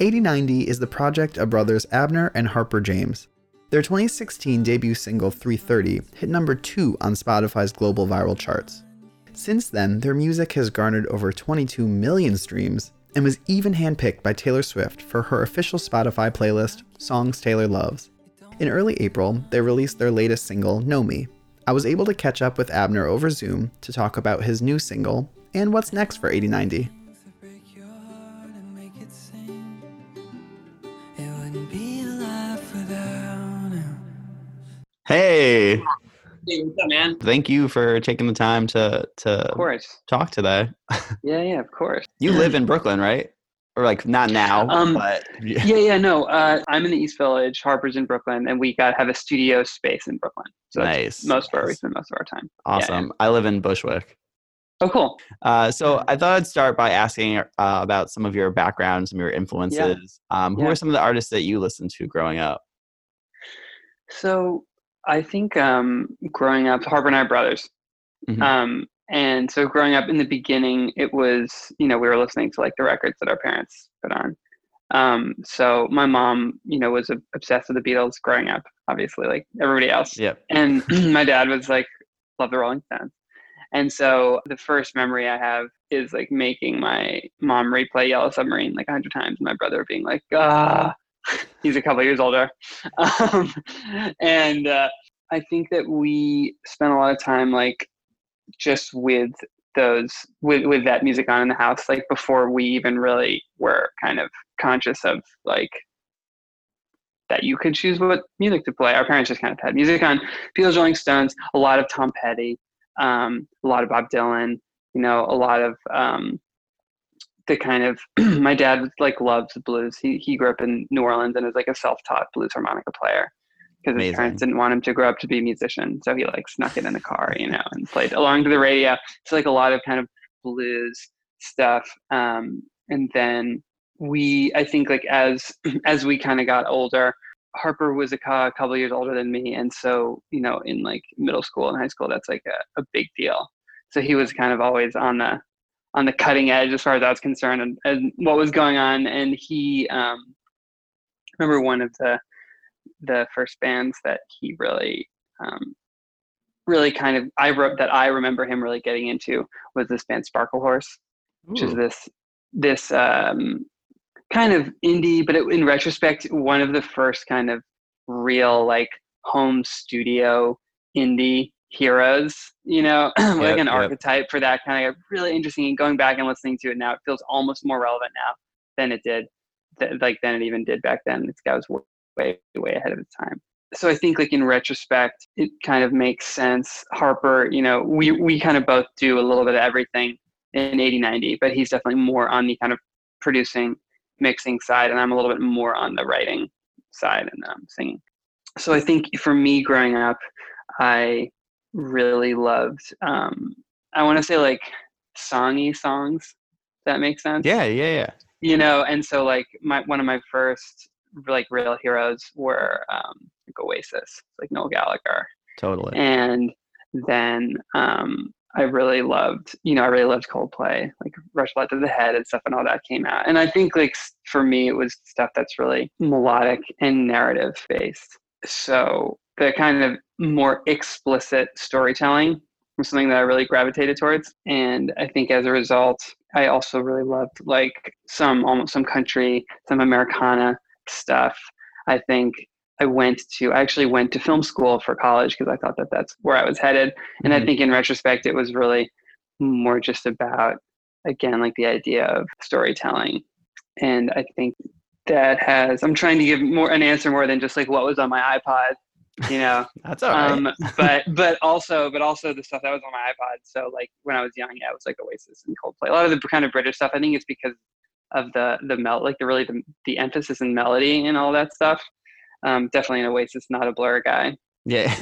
8090 is the project of brothers Abner and Harper James. Their 2016 debut single 330 hit number 2 on Spotify's global viral charts. Since then, their music has garnered over 22 million streams and was even handpicked by Taylor Swift for her official Spotify playlist, Songs Taylor Loves. In early April, they released their latest single, Know Me. I was able to catch up with Abner over Zoom to talk about his new single and what's next for 8090. Hey, Hey, what's up, man? thank you for taking the time to to Of course. talk today. Yeah, yeah, of course. You live in Brooklyn, right? Or like not now, Um, but Yeah, yeah, no. Uh, I'm in the East Village. Harper's in Brooklyn, and we got have a studio space in Brooklyn. So that's nice. most where we spend most of our time. Awesome. I live in Bushwick. Oh, cool. Uh, so I thought I'd start by asking uh, about some of your background, some of your influences. Um, who Yeah. are some of the artists that you listened to growing up? So I think um, growing up, Harper and I are brothers. Mhm. Um, and so growing up in the beginning, it was, you know, we were listening to like the records that our parents put on. Um, so my mom, you know, was obsessed with the Beatles growing up, obviously, like everybody else. Yep. And my dad was like, love the Rolling Stones. And so the first memory I have is like making my mom replay Yellow Submarine like a hundred times. and My brother being like, ah, he's a couple years older. Um, and uh, I think that we spent a lot of time like just with those with with that music on in the house like before we even really were kind of conscious of like that you could choose what music to play. Our parents just kind of had music on. Beatles, Rolling Stones, a lot of Tom Petty, um, a lot of Bob Dylan. You know, a lot of um, the kind of. my dad like loves blues. He he grew up in New Orleans and is like a self-taught blues harmonica player because his Amazing. parents didn't want him to grow up to be a musician. So he like snuck it in the car, you know, and played along to the radio. So like a lot of kind of blues stuff. Um, and then we, I think like as as we kind of got older, Harper was a cou- couple years older than me, and so you know, in like middle school and high school, that's like a, a big deal. So he was kind of always on the on the cutting edge as far as I was concerned, and, and what was going on. And he, um, I remember one of the the first bands that he really um, really kind of I wrote that I remember him really getting into was this band Sparklehorse, which is this this um, kind of indie, but it, in retrospect, one of the first kind of real like home studio indie heroes. You know, like Yep, an yep. archetype for that kind of really interesting. And going back and listening to it now, it feels almost more relevant now than it did, th- like than it even did back then. This guy was way way ahead of its time. So I think like in retrospect, it kind of makes sense. Harper, you know, we we kind of both do a little bit of everything in 80 90, but he's definitely more on the kind of producing, mixing side, and I'm a little bit more on the writing side and um, singing. So I think for me growing up, I really loved, um, I want to say like songy songs. That makes sense yeah, yeah, yeah. you know and so like my one of my first like real heroes were um like oasis like noel gallagher Totally. and then um i really loved you know i really loved coldplay like rush blood to the head and stuff and all that came out and i think like for me it was stuff that's really melodic and narrative based so the kind of more explicit storytelling was something that i really gravitated towards and i think as a result i also really loved like some almost some country some americana stuff i think i went to i actually went to film school for college because i thought that that's where i was headed and I Mhm. think in retrospect, it was really more just about, again, like the idea of storytelling. And I think that has, I'm trying to give more an answer more than just like what was on my iPod, you know. That's all right. um, but but also but also the stuff that was on my iPod. So like when I was young, yeah, it was like Oasis and Coldplay. A lot of the kind of British stuff. I think it's because of the the mel like the really the, the emphasis in melody and all that stuff. Um, definitely an Oasis, not a Blur guy. yeah.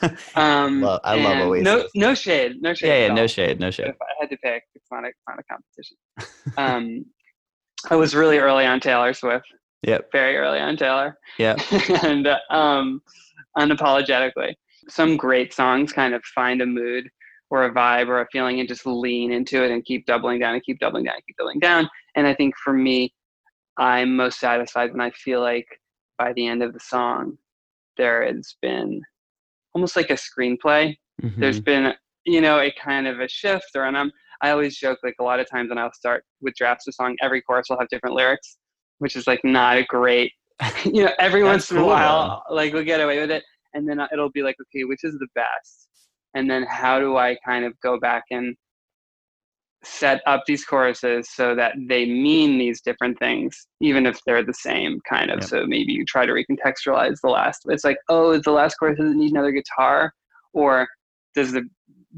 Um, Love- I love and No, Oasis. no shade, no shade. yeah, yeah, no all. shade, no But shade. if I had to pick, it's not a, it's not a competition. um, I was really early on Taylor Swift, Yep. very early on Taylor. Yeah. and uh, um, unapologetically, some great songs kind of find a mood or a vibe or a feeling and just lean into it and keep doubling down and keep doubling down and keep doubling down. And I think for me, I'm most satisfied when I feel like by the end of the song, there has been almost like a screenplay. Mhm. There's been, you know, a kind of a shift, or and I'm I always joke like a lot of times when I'll start with drafts of song, every chorus will have different lyrics, which is like not a great, you know, every That's once in a cool, while, like we'll get away with it, and then uh, it'll be like, okay, which is the best, and then how do I kind of go back and set up these choruses so that they mean these different things, even if they're the same kind of. So maybe you try to recontextualize the last. It's like, oh, is the last chorus does it need another guitar, or does the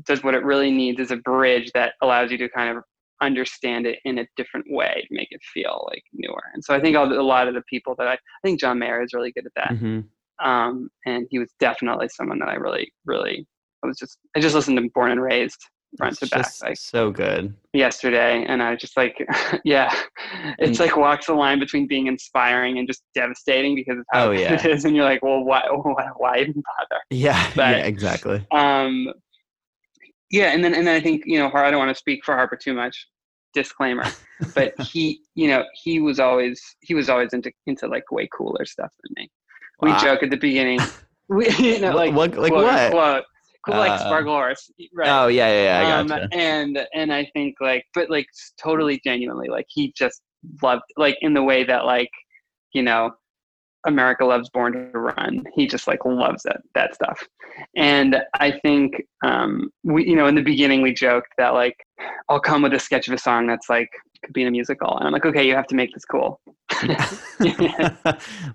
does what it really needs is a bridge that allows you to kind of understand it in a different way to make it feel like newer. And so I think all, a lot of the people that I, I think John Mayer is really good at that. Mhm. Um, and he was definitely someone that I really, really, I was just, I just listened to Born and Raised front It's to back just like so good. yesterday. And I was just like, yeah, it's And- like walks the line between being inspiring and just devastating because of how Oh, yeah. it is. And you're like, well, why, why, why even bother? Yeah, But- yeah, exactly. Um, yeah, and then and then I think you know Har- I don't want to speak for Harper too much. Disclaimer, but he you know he was always he was always into into like way cooler stuff than me. We joke at the beginning. We you know like what- like quote, what? unquote, cool like Uh, Sparklehorse, right? Oh yeah, yeah, yeah. I um, gotcha. and and I think like but like totally genuinely like he just loved like in the way that like you know America loves Born to Run. He just like loves that that stuff. And I think um we you know in the beginning we joked that like I'll come with a sketch of a song that's like could be in a musical and I'm like okay you have to make this cool.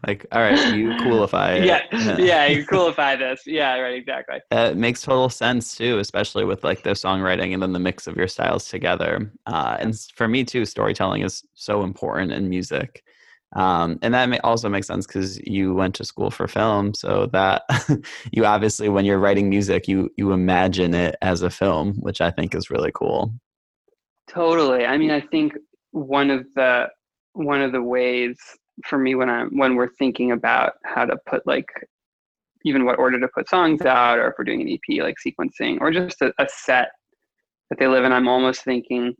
like, all right, you coolify it. yeah, yeah, you coolify this. Yeah, right, exactly. It makes total sense too, especially with like the songwriting and then the mix of your styles together. Uh, and for me too, storytelling is so important in music. Um, and that also makes sense because you went to school for film, so that you obviously, when you're writing music, you you imagine it as a film, which I think is really cool. Totally. I mean, I think one of the one of the ways for me when I'm when we're thinking about how to put like even what order to put songs out, or if we're doing an EP like sequencing, or just a, a set that they live in, I'm almost thinking,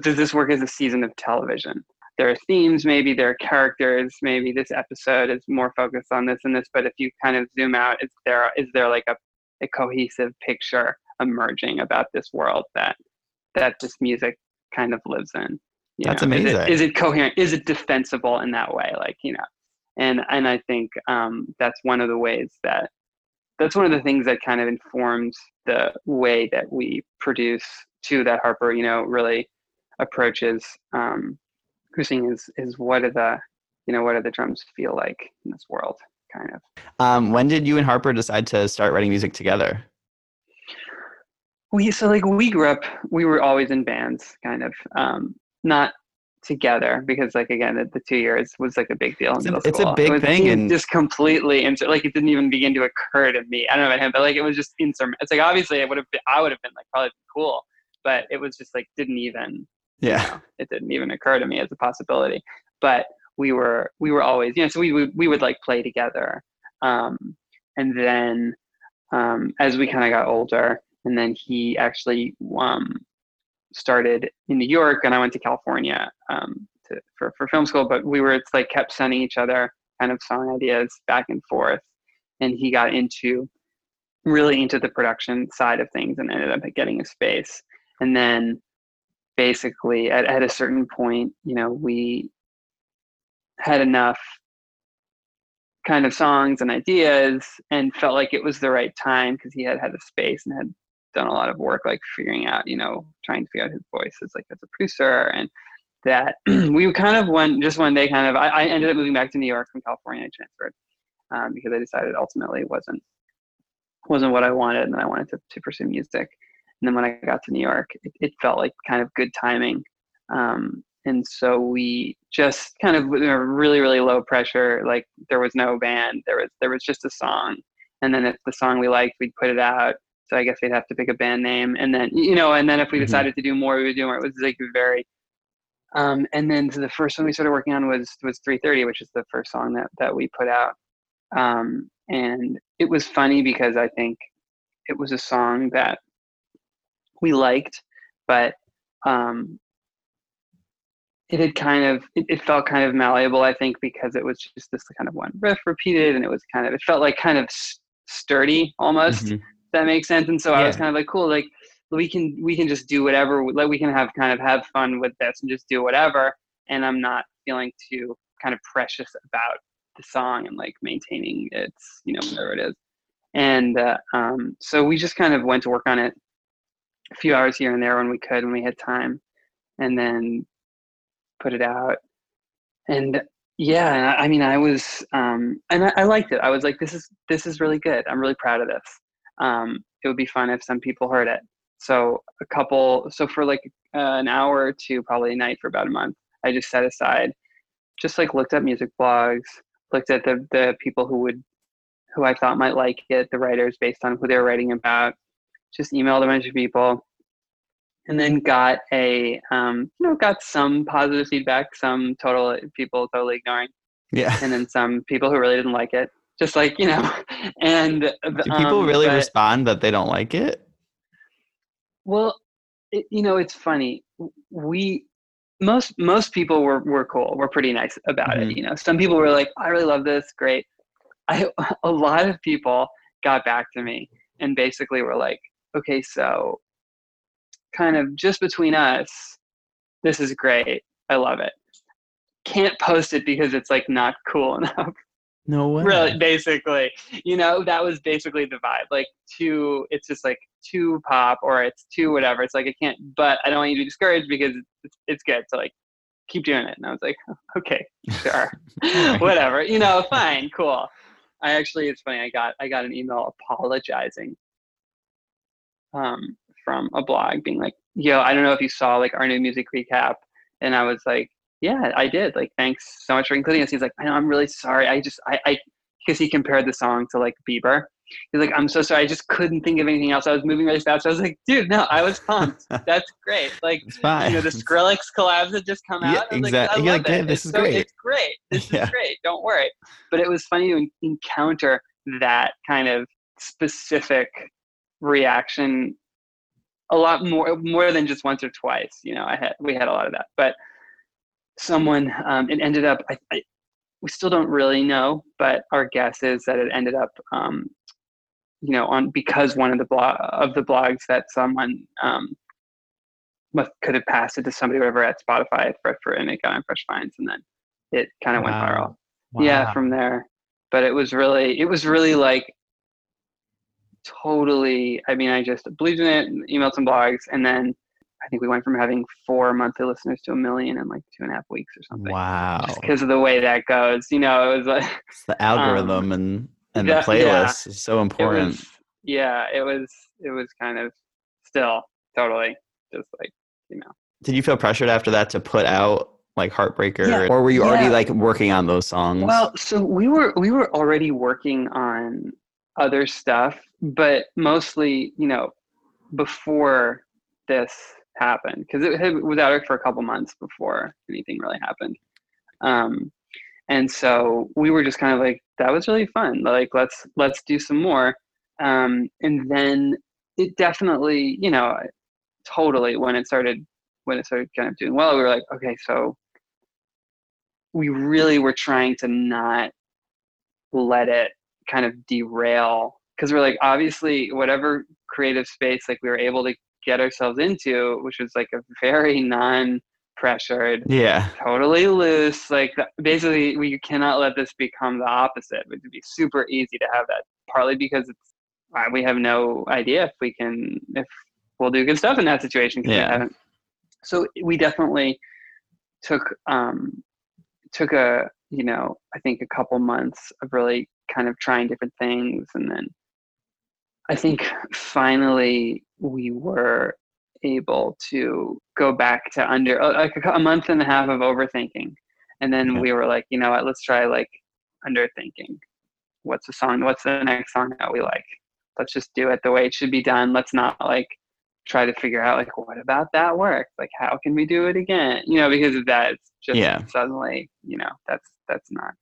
does this work as a season of television? There are themes, maybe there are characters, maybe this episode is more focused on this and this. But if you kind of zoom out, is there is there like a, a cohesive picture emerging about this world that that this music kind of lives in. That's know? Amazing. Is it, coherent? Is it defensible in that way? Like you know, and and I think um, that's one of the ways that that's one of the things that kind of informs the way that we produce To That Harper, you know, really approaches um, cruising is is what are the you know what do the drums feel like in this world, kind of. Um, when did you and Harper decide to start writing music together? we so like we grew up we were always in bands kind of um not together because like again the, the two years was like a big deal in It's a- it's a big it was, thing and- just completely inter- like it didn't even begin to occur to me i don't know about him but like it was just insurmountable it's like obviously it would have been i would have been like probably cool but it was just like didn't even you Yeah. know, it didn't even occur to me as a possibility but we were we were always you know so we would we would like play together um and then um as we kind of got older and then he actually um started in new york and i went to california um to, for, for film school but we were it's like kept sending each other kind of song ideas back and forth and he got into really into the production side of things and ended up getting a space and then basically at, at a certain point you know we had enough kind of songs and ideas and felt like it was the right time because he had had a space and had done a lot of work like figuring out you know trying to figure out his voice as like as a producer and that we kind of went just one day kind of I, I ended up moving back to new york from california i transferred um, because i decided ultimately it wasn't wasn't what i wanted and i wanted to, to pursue music and then when I got to New York, it, it felt like kind of good timing. Um, and so we just kind of a really, really low pressure, like there was no band, there was there was just a song. And then if the song we liked, we'd put it out. So I guess we'd have to pick a band name. And then, you know, and then if we Mhm. decided to do more, we would do more. It was like very um, and then so the first one we started working on was was 330, which is the first song that that we put out. Um, and it was funny because I think it was a song that we liked, but um, it had kind of it, it, felt kind of malleable i think because it was just this kind of one riff repeated and it was kind of it felt like kind of sturdy almost mm-hmm. that makes sense and so yeah. i was kind of like cool like we can we can just do whatever like we can have kind of have fun with this and just do whatever and i'm not feeling too kind of precious about the song and like maintaining its you know whatever it is and uh, um, so we just kind of went to work on it a few hours here and there when we could when we had time and then put it out. And yeah i mean i was um, and I, I, liked it. I was like this is this is really good. I'm really proud of this. Um, it would be fun if some people heard it. So a couple so for like uh, an hour or two probably a night for about a month i just set aside just like looked at music blogs looked at the the people who would who i thought might like it the writers based on who they were writing about just emailed a bunch of people and then got a um, you know got some positive feedback some total people totally ignoring yeah. and then some people who really didn't like it just like you know and do people um, really but, respond that they don't like it? Well it, you know it's funny. We most most people were were cool were pretty nice about mm-hmm. it you know. Some people were like i really love this great. I a lot of people got back to me and basically were like okay so kind of just between us, this is great. I love it. Can't post it because it's like not cool enough. No way. Really, basically, you know, that was basically the vibe. Like too, it's just like too pop or it's too whatever. It's like I can't, but I don't want you to be discouraged because it's, it's good. So like, keep doing it. And I was like, okay, sure, whatever. You know, fine, cool. I actually, it's funny. I got I got an email apologizing um, from a blog being like, yo, I don't know if you saw like our new music recap. And I was like, yeah, I did. Like, thanks so much for including us. He's like, I know, I'm really sorry. I just, I, I, because he compared the song to like Bieber. He's like, I'm so sorry. I just couldn't think of anything else. I was moving really fast. I was like, dude, no, I was pumped. That's great. Like, you know, the Skrillex collabs that just come out. Yeah, exactly. Like, like, it. this it's is so, great. It's great. This yeah. is great. Don't worry. But it was funny to encounter that kind of specific reaction a lot more more than just once or twice. You know, I had we had a lot of that, but someone um, it ended up. I, I, we still don't really know, but our guess is that it ended up, um, you know, on because one of the blog of the blogs that someone um, must could have passed it to somebody whatever at Spotify for for and it got on Fresh Finds, and then it kind of wow. went viral. Wow. Yeah, from there. But it was really it was really like totally i mean i just believed in it emailed some blogs and then i think we went from having four monthly listeners to a million in like two and a half weeks or something. Wow. because of the way that goes you know it was like it's the algorithm um, and and the playlist yeah, is so important. it was, yeah it was it was kind of still totally just like you know. Did you feel pressured after that to put out like heartbreaker? Yeah. or were you already yeah. like working on those songs? Well so we were we were already working on other stuff, but mostly, you know, before this happened, because it, was out for a couple months before anything really happened. Um, and so we were just kind of like, that was really fun. Like, let's let's do some more. Um, and then it definitely, you know, totally when it started when it started kind of doing well, we were like, okay, so we really were trying to not let it kind of derail because we're like obviously whatever creative space like we were able to get ourselves into which was like a very non pressured yeah. totally loose like basically we cannot let this become the opposite. It would be super easy to have that partly because it's uh, we have no idea if we can if we'll do good stuff in that situation yeah. so we definitely took um took a you know i think a couple months of really kind of trying different things. And then i think finally we were able to go back to under uh, like a, month and a half of overthinking. And then we were like you know what? Let's try like underthinking. What's the song what's the next song that we like? Let's just do it the way it should be done. Let's not like try to figure out like what about that work like how can we do it again? You know because of that it's just yeah. suddenly you know that's that's not.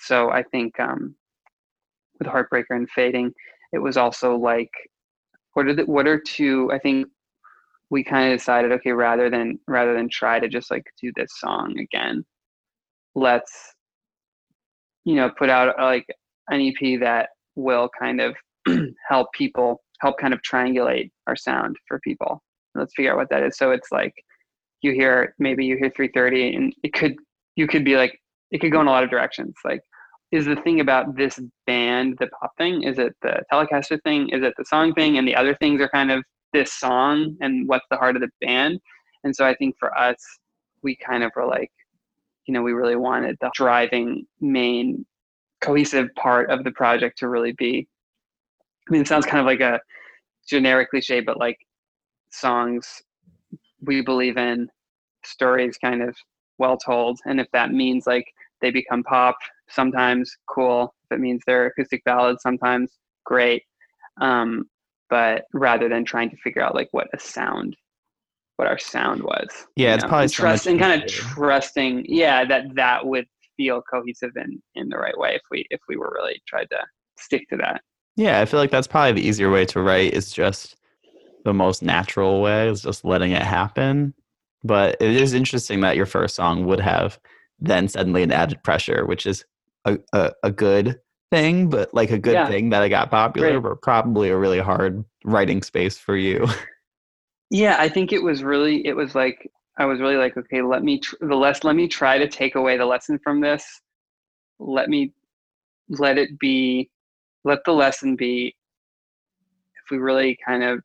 So i think um with Heartbreaker and Fading, it was also like, what are the, what are two? I think we kind of decided, okay, rather than rather than try to just like do this song again, let's you know put out uh, like an EP that will kind of help people help kind of triangulate our sound for people. Let's figure out what that is. So it's like you hear maybe you hear 330 and it could you could be like it could go in a lot of directions. Like is the thing about this band the pop thing? Is it the Telecaster thing? Is it the song thing? And the other things are kind of this song and what's the heart of the band. And so I think for us, we kind of were like, you know, we really wanted the driving main cohesive part of the project to really be. I mean, it sounds kind of like a generic cliche, but like songs we believe in, stories kind of well told. And if that means like they become pop, sometimes cool. If it means they're acoustic ballads, sometimes great. Um, but rather than trying to figure out like what a sound what our sound was yeah it's know? probably trusting kind of trusting yeah that that would feel cohesive in in the right way if we if we were really tried to stick to that yeah i feel like that's probably the easier way to write is just the most natural way is just letting it happen but it is interesting that your first song would have then suddenly an added pressure which is a, a, a good thing, but like a good yeah. thing that I got popular, Great. but probably a really hard writing space for you. Yeah, I think it was really, it was like, I was really like, okay, let me, tr- the less, let me try to take away the lesson from this. Let me, let it be, let the lesson be, if we really kind of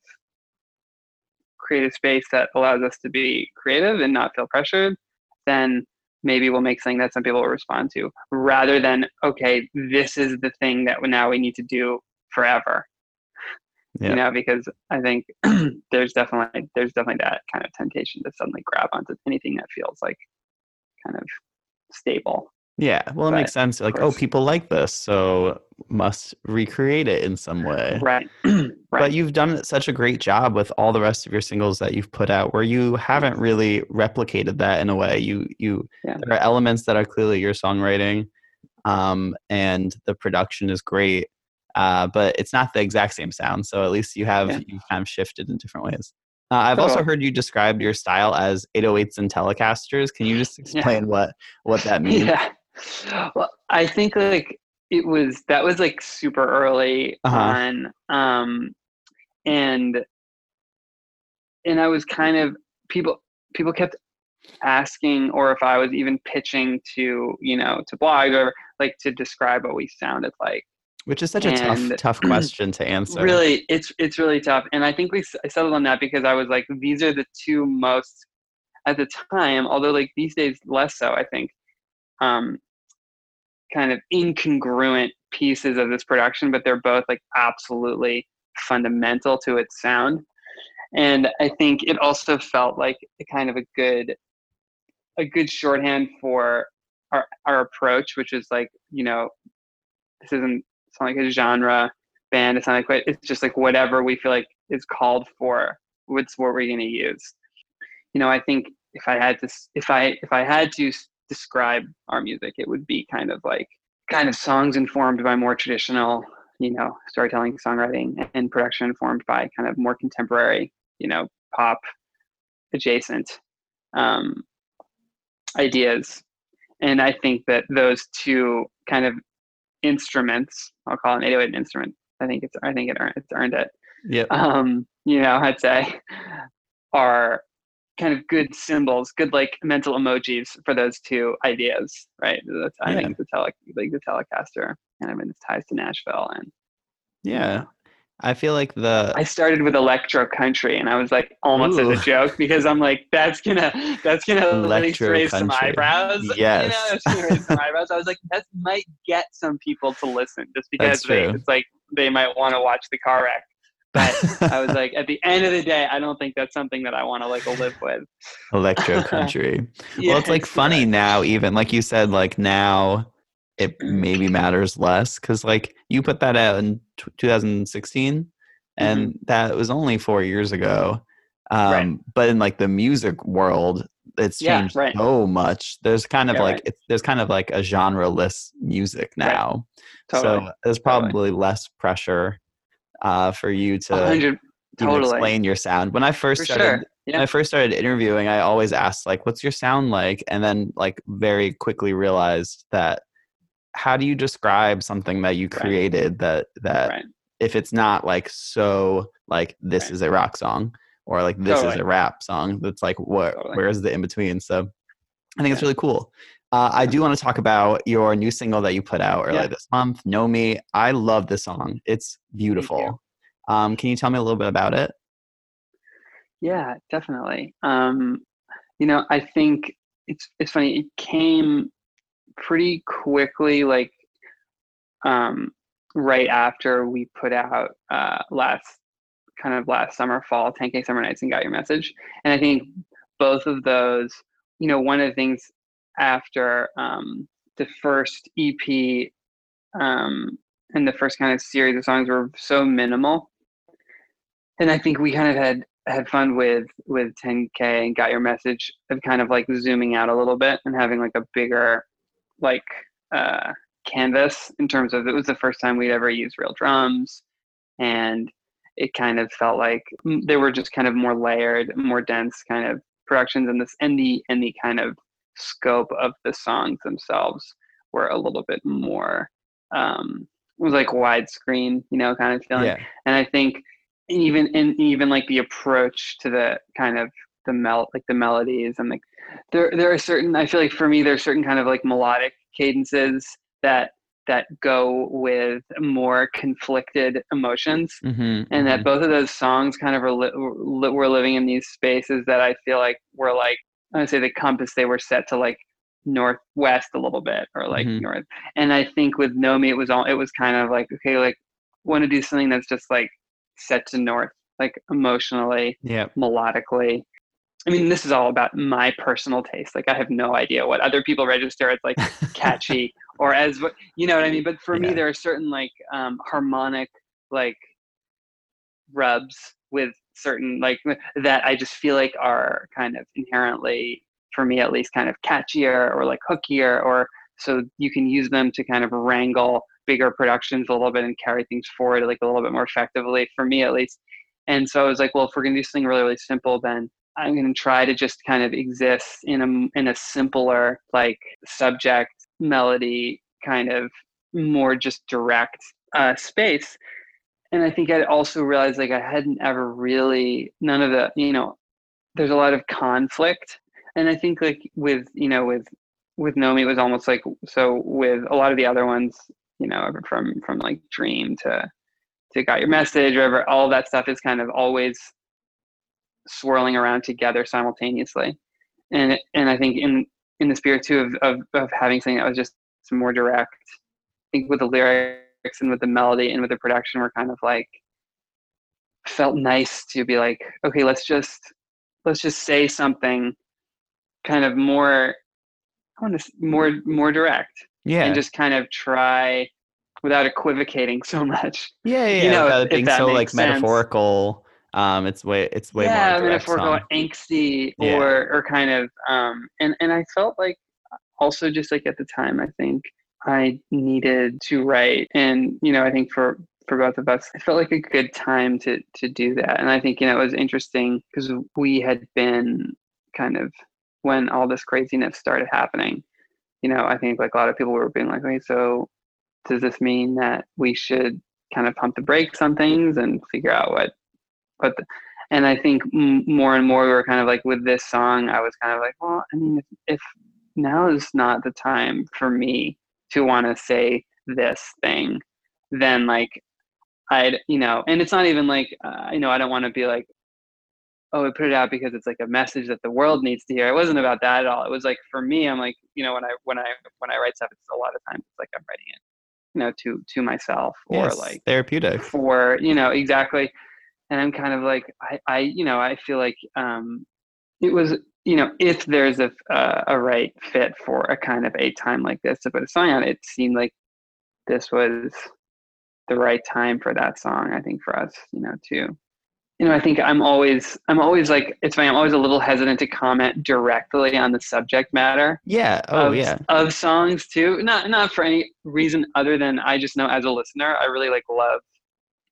create a space that allows us to be creative and not feel pressured, then maybe we'll make something that some people will respond to rather than okay this is the thing that now we need to do forever yeah. you know because i think there's definitely there's definitely that kind of temptation to suddenly grab onto anything that feels like kind of stable yeah, well, it but, makes sense. Like, oh, people like this, so must recreate it in some way. Right. right. But you've done such a great job with all the rest of your singles that you've put out, where you haven't really replicated that in a way. You, you, yeah. there are elements that are clearly your songwriting, um, and the production is great, uh, but it's not the exact same sound. So at least you have yeah. you've kind of shifted in different ways. Uh, I've cool. also heard you describe your style as 808s and Telecasters. Can you just explain yeah. what what that means? Yeah well, I think like it was that was like super early uh-huh. on, um, and and I was kind of people people kept asking or if I was even pitching to you know to blog or like to describe what we sounded like which is such a and tough tough question to answer really it's it's really tough and i think we I settled on that because i was like these are the two most at the time although like these days less so i think um, kind of incongruent pieces of this production, but they're both like absolutely fundamental to its sound. And I think it also felt like a kind of a good a good shorthand for our our approach, which is like, you know, this isn't it's not like a genre band, it's not like it's just like whatever we feel like is called for, what's what we're gonna use. You know, I think if I had to if I if I had to describe our music, it would be kind of like kind of songs informed by more traditional, you know, storytelling, songwriting, and production informed by kind of more contemporary, you know, pop adjacent um, ideas. And I think that those two kind of instruments, I'll call an 808 an instrument. I think it's I think it earned, it's earned it. Yeah. Um, you know, I'd say are kind of good symbols, good like mental emojis for those two ideas, right? That's I yeah. think the tele like the Telecaster kind of in its ties to Nashville and yeah. I feel like the I started with electro country and I was like almost Ooh. as a joke because I'm like that's gonna that's gonna electro raise country. some eyebrows. Yes. You know, raise some eyebrows. I was like that might get some people to listen just because they, it's like they might want to watch the car wreck but I was like, at the end of the day, I don't think that's something that I want to like live with. Electro country. yeah, well, it's like funny now, even like you said, like now it maybe matters less because like you put that out in t- 2016 and mm-hmm. that was only four years ago. Um, right. But in like the music world, it's changed yeah, right. so much. There's kind of yeah, like right. it's, there's kind of like a genre-less music now. Totally. So there's probably totally. less pressure uh, for you to 100 even Totally. explain your sound. When I first For started sure. when I first started interviewing, I always asked like, "What's your sound like?" And then like very quickly realized that how do you describe something that you Right. created that that Right. if it's not like so like this Right. is a rock song or like this is a rap song, that's like what Totally. where's the in between? So I think it's really cool. Uh, I do want to talk about your new single that you put out earlier Yeah. this month, "Know Me." I love this song; it's beautiful. Um, can you tell me a little bit about it? Yeah, definitely. Um, you know, I think it's it's funny. It came pretty quickly, like um, right after we put out uh, last kind of last summer, fall, 10K Summer Nights, and Got Your Message. And I think both of those, you know, one of the things after um, the first EP um, and the first kind of series of songs were so minimal and I think we kind of had had fun with with 10k and got your message of kind of like zooming out a little bit and having like a bigger like uh canvas in terms of it was the first time we'd ever used real drums and it kind of felt like mm, they were just kind of more layered more dense kind of productions and this and the and the kind of scope of the songs themselves were a little bit more um it was like widescreen you know kind of feeling. Yeah, and I think even in even like the approach to the kind of the mel like the melodies and like there there are certain I feel like for me there's certain kind of like melodic cadences that that go with more conflicted emotions. Mm-hmm, and that both of those songs kind of li- were living in these spaces that I feel like were like I would say the compass they were set to like northwest a little bit or like Mhm. north and I think with Know Me it was all it was kind of like okay like want to do something that's just like set to north like emotionally yeah, melodically I mean this is all about my personal taste like I have no idea what other people register as like catchy or as what you know what I mean. But for Yeah. me, there are certain like um, harmonic like rubs with certain like that I just feel like are kind of inherently for me at least kind of catchier or like hookier or so you can use them to kind of wrangle bigger productions a little bit and carry things forward like a little bit more effectively for me at least. And so i was like well if we're going to do something really really simple then i'm going to try to just kind of exist in a in a simpler like subject melody kind of more just direct uh, space and i think i also realized like i hadn't ever really none of the you know there's a lot of conflict. And i think like with you know with with Know Me it was almost like so with a lot of the other ones you know from from like dream to to got your message or ever all that stuff is kind of always swirling around together simultaneously. And and i think in in the spirit too of of, of having something that was just more direct i think with the lyrics and with the melody and with the production were kind of like felt nice to be like okay let's just let's just say something kind of more i want to more more direct yeah, and just kind of try without equivocating so much yeah, yeah. you know, without if being so like sense. metaphorical. Um, it's way it's way yeah more metaphorical song. angsty Yeah. or or kind of um and and i felt like also just like at the time i think i needed to write. And you know i think for for both of us it felt like a good time to to do that. And i think you know it was interesting because we had been kind of when all this craziness started happening you know i think like a lot of people were being like okay so does this mean that we should kind of pump the brakes on things and figure out what what the, and i think more and more we were kind of like with this song i was kind of like well i mean if, if now is not the time for me to want to say this thing then like i'd you know and it's not even like uh, you know i don't want to be like oh, I put it out because it's like a message that the world needs to hear. It wasn't about that at all. It was like for me, I'm like, you know, when I when I when I write stuff, it's a lot of times it's like I'm writing it, you know, to to myself or Yes, like therapeutic. for you know exactly. And I'm kind of like I I you know I feel like um it was you know if there's a uh, a right fit for a kind of a time like this to put a song on, it seemed like this was the right time for that song. I think for us, you know, too you know, I think I'm always, I'm always like, it's funny. I'm always a little hesitant to comment directly on the subject matter Yeah. Oh of, yeah. of songs too. Not, not for any reason other than I just know as a listener, I really like love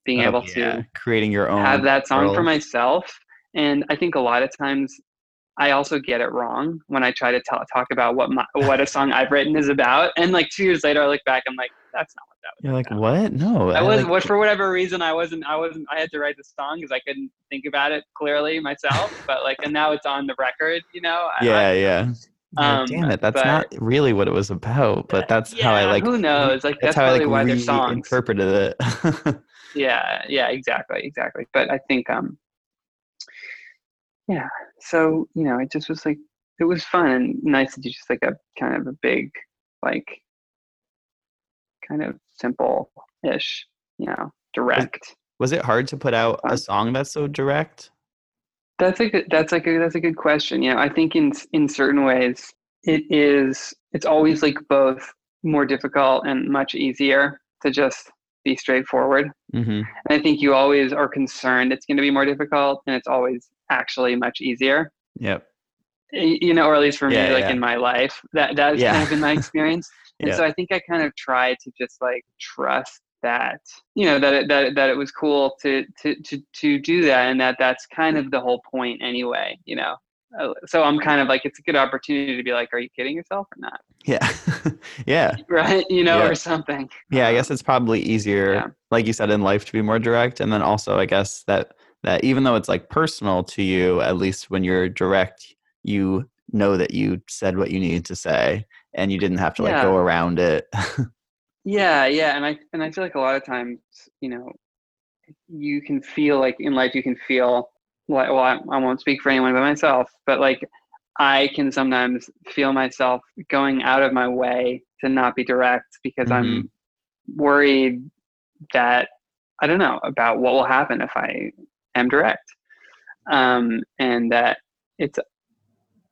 being Oh, able yeah. to creating your own have that song for myself. And I think a lot of times I also get it wrong when I try to tell, talk about what my, what a song I've written is about. And like two years later, I look back, I'm like, that's not what that was. You're like, about. what? No, I was like, what for whatever reason I wasn't I wasn't I had to write the song because I couldn't think about it clearly myself. But like and now it's on the record, you know. I- Yeah, yeah. Like, Um, Damn it, that's but- not really what it was about. But that's how I like. Who knows? Like That's that's, how I like why they're songs. reinterpreted it. yeah yeah exactly exactly but i think um yeah so you know it just was like it was fun and nice to do just like a kind of a big like kind of simple ish you know direct was it hard to put out a um, song that's so direct? that's a good that's like a that's a good question you know i think in in certain ways it is it's always like both more difficult and much easier to just be straightforward Mm-hmm. And I think you always are concerned it's going to be more difficult, and it's always actually much easier. Yep. You know, or at least for Yeah, me, like yeah. in my life, that that has Yeah. kind of been my experience. and so I think I kind of tried to just like trust that, you know, that it, that it- that it was cool to to to to do that, and that that's kind of the whole point anyway. You know, so I'm kind of like it's a good opportunity to be like, are you kidding yourself or not? Yeah. yeah. Right? You know, Yeah. or something. Yeah. I Um, guess it's probably easier, yeah. like you said, in life to be more direct. And then also, I guess that that even though it's like personal to you, at least when you're direct, you know that you said what you needed to say, and you didn't have to like Yeah. go around it. Yeah, yeah, and I and I feel like a lot of times, you know, you can feel like in life you can feel like well, I, I won't speak for anyone but myself, but like I can sometimes feel myself going out of my way to not be direct because I'm worried that I don't know about what will happen if I am direct, um, and that it's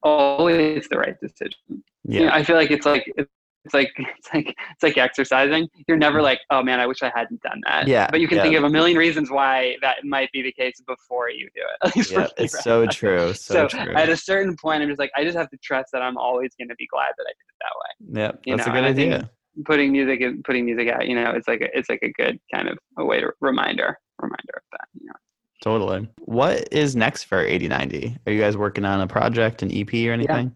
always the right decision. You know, yeah. I feel like it's like it's like it's like it's like exercising. You're never mm-hmm. like, oh man, I wish I hadn't done that. Yeah, But you can yeah. think of a million reasons why that might be the case before you do it. At least Yeah, it's right? so true. So, So true. at a certain point, I'm just like, I just have to trust that I'm always going to be glad that I did it that way. yeah, you that's a good idea. Putting music and putting music out, you know, it's like a, it's like a good kind of a way to reminder reminder of that. You know. Totally. What is next for 8090? Are you guys working on a project, an EP or anything? Yeah,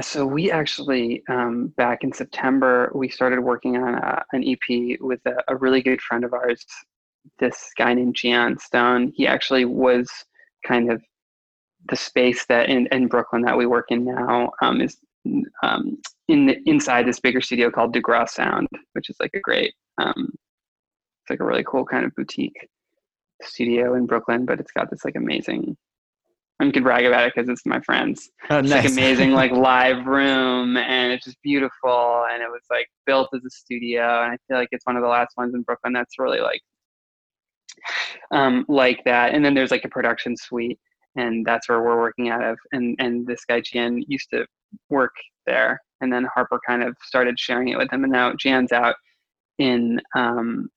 so we actually um, back in September we started working on a, an EP with a, a really good friend of ours, this guy named Gian Stone. He actually was kind of the space that in, in Brooklyn that we work in now um, is um, in the, inside this bigger studio called DeGraw Sound, which is like a great, um, it's like a really cool kind of boutique studio in Brooklyn, but it's got this like amazing. I can brag about it because it's my friends. Oh, it's like amazing like live room and it's just beautiful and it was like built as a studio and i feel like it's one of the last ones in brooklyn that's really like um like that. And then there's like a production suite and that's where we're working out of and and this guy Gian used to work there and then harper kind of started sharing it with him and now Gian's out in um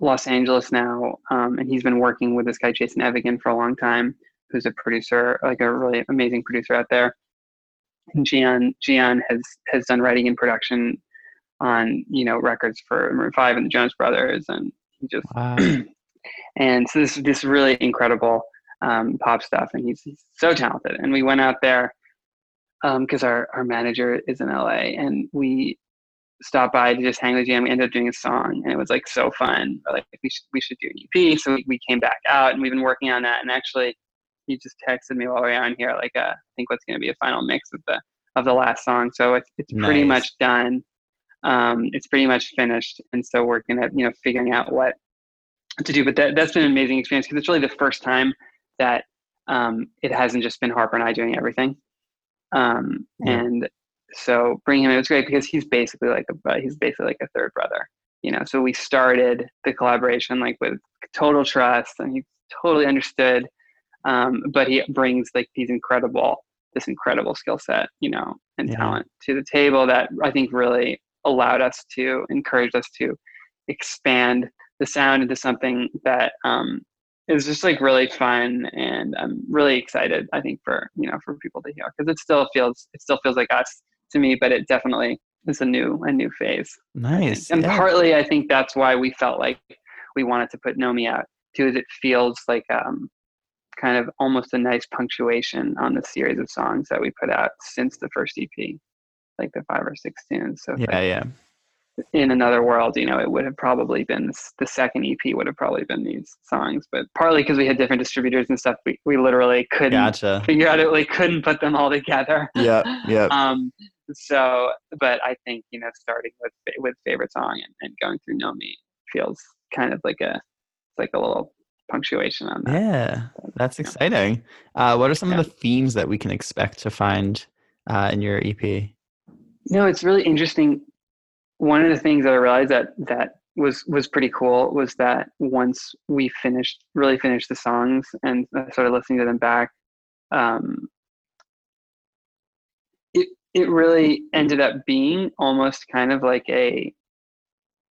los angeles now um and he's been working with this guy jason evigan for a long time who's a producer, like a really amazing producer out there. And Gian Gian has has done writing and production on you know records for Maroon Five and the Jonas Brothers, and he just Wow. and so this this really incredible um, pop stuff, and he's, he's so talented. And we went out there because our our manager is in LA, and we stopped by to just hang with Gian. We ended up doing a song, and it was like so fun. We're like we should we should do an EP. So we, we came back out, and we've been working on that. And actually, he just texted me while we were on here, like uh, I think what's going to be a final mix of the of the last song. So it's it's pretty much done. Um, it's pretty much finished, and so we're gonna you know figuring out what to do. But that that's been an amazing experience because it's really the first time that um, it hasn't just been Harper and I doing everything. Um, Yeah. And so bringing him in was great because he's basically like a he's basically like a third brother, you know. So we started the collaboration like with total trust, and he totally understood. Um, but he brings like these incredible this incredible skill set, you know, and Yeah. talent to the table that I think really allowed us to encourage us to expand the sound into something that um, is just like really fun and I'm really excited I think for you know for people to hear because it still feels it still feels like us to me but it definitely is a new a new phase. Nice. And yeah. partly, I think that's why we felt like we wanted to put Know Me out too. Is it feels like um, kind of almost a nice punctuation on the series of songs that we put out since the first EP, like the five or six tunes. So yeah, like, yeah. in another world, you know, it would have probably been the second EP would have probably been these songs, but partly because we had different distributors and stuff, we, we literally couldn't Gotcha. figure out it. We couldn't put them all together. Yeah, yeah. Um, so, but I think you know, starting with with favorite song and, and going through Know Me feels kind of like a it's like a little punctuation on that. Yeah, that's exciting. Uh, what are some Yeah. of the themes that we can expect to find uh, in your EP? No, it's really interesting. One of the things that I realized that that was was pretty cool was that once we finished, really finished the songs and I started listening to them back, um, it it really ended up being almost kind of like a.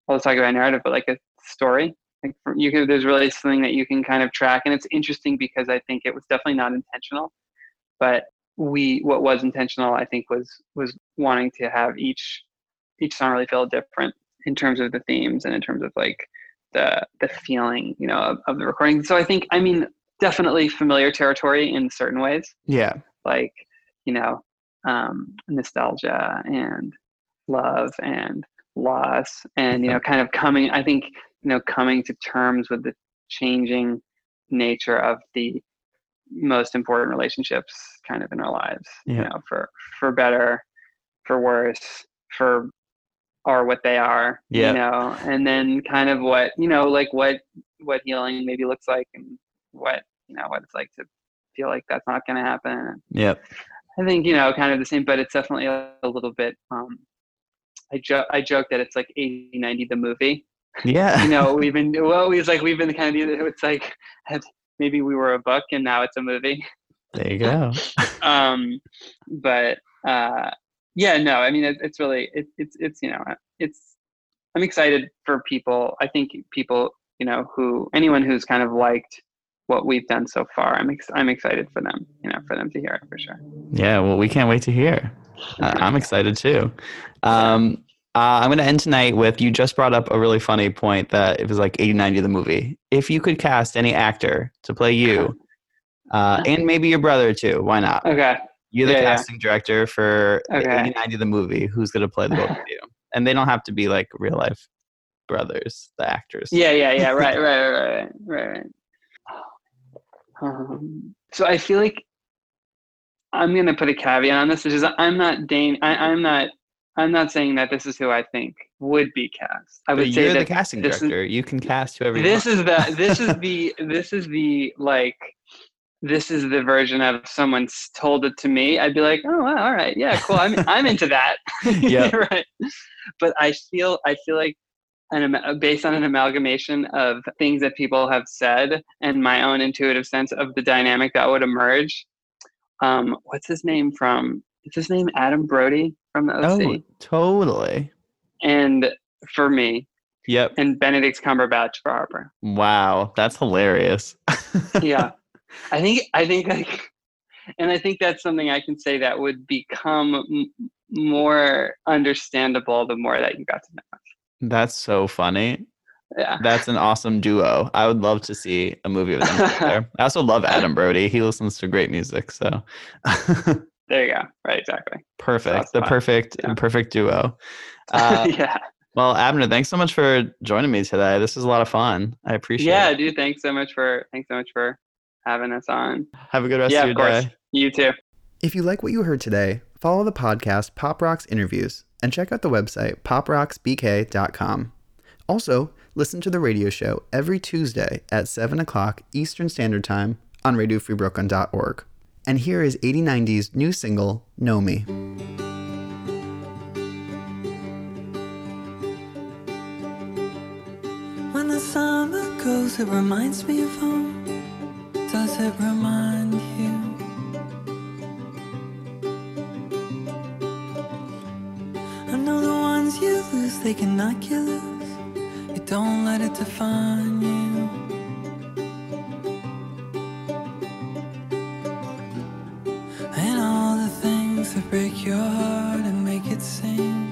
I'll talk about narrative, but like a story. Like from, you can, there's really something that you can kind of track, and it's interesting because I think it was definitely not intentional, but we what was intentional i think was was wanting to have each each song really feel different in terms of the themes and in terms of like the the feeling you know of, of the recording. So i think i mean definitely familiar territory in certain ways. Yeah. like you know um nostalgia and love and loss and you know kind of coming i think you know coming to terms with the changing nature of the most important relationships kind of in our lives yeah. you know for for better for worse for are what they are Yeah. you know and then kind of what you know like what what healing maybe looks like and what you know what it's like to feel like that's not going to happen Yep. i think you know kind of the same but it's definitely a, a little bit um i joke i joke that it's like 80 90 the movie Yeah. you know we've been well it's like we've been kind of it's like maybe we were a book and now it's a movie there you go. um but uh yeah no i mean it, it's really it, it's it's you know it's i'm excited for people i think people you know who anyone who's kind of liked what we've done so far i'm ex- i'm excited for them you know for them to hear it for sure Yeah. Well, we can't wait to hear. Uh, I'm excited too. Um, uh, I'm going to end tonight with you just brought up a really funny point that it was like 80 90 of the movie. If you could cast any actor to play you, uh, and maybe your brother too, why not? okay You're the Yeah, yeah. casting director for Okay. 80 90 of the movie. Who's going to play the both of you? And they don't have to be like real life brothers, the actors. yeah yeah yeah right right right right right right um, so i feel like i'm gonna put a caveat on this which is i'm not Dane, I, i'm not i'm not saying that this is who i think would be cast. I But would say you're that the casting this is- director. you can cast whoever you this want. is the this is the this is the like this is the version of someone s- told it to me. I'd be like oh wow, all right. Yeah cool. I'm i'm into that. Yeah. right. But i feel i feel like an based on an amalgamation of things that people have said and my own intuitive sense of the dynamic that would emerge um what's his name from is his name? Adam brody from the OC? Oh, totally. and for me Yep. and benedict cumberbatch for harper Wow. That's hilarious. yeah i think i think like and i think that's something i can say that would become m- more understandable the more that you got to know us. That's so funny. yeah That's an awesome duo. I would love to see a movie with them together. I also love Adam Brody. He listens to great music, so there you go right exactly perfect. That's the fun. perfect, Yeah. perfect duo. Uh, yeah well, Abner, thanks so much for joining me today. This was a lot of fun. I appreciate yeah it. Yeah, dude thanks so much for thanks so much for having us on Have a good rest yeah of of your course day. you too If you like what you heard today, follow the podcast Pop Rocks Interviews and check out the website poprocksbk.com. Also, listen to the radio show every Tuesday at 7 o'clock Eastern Standard Time on radiofreebrooklyn.org. And here is 8090's new single, Know Me. When the summer goes, it reminds me of home. Does it remind you? I know the ones you lose, they can knock you loose. You don't let it define you. That break your heart and make it sing.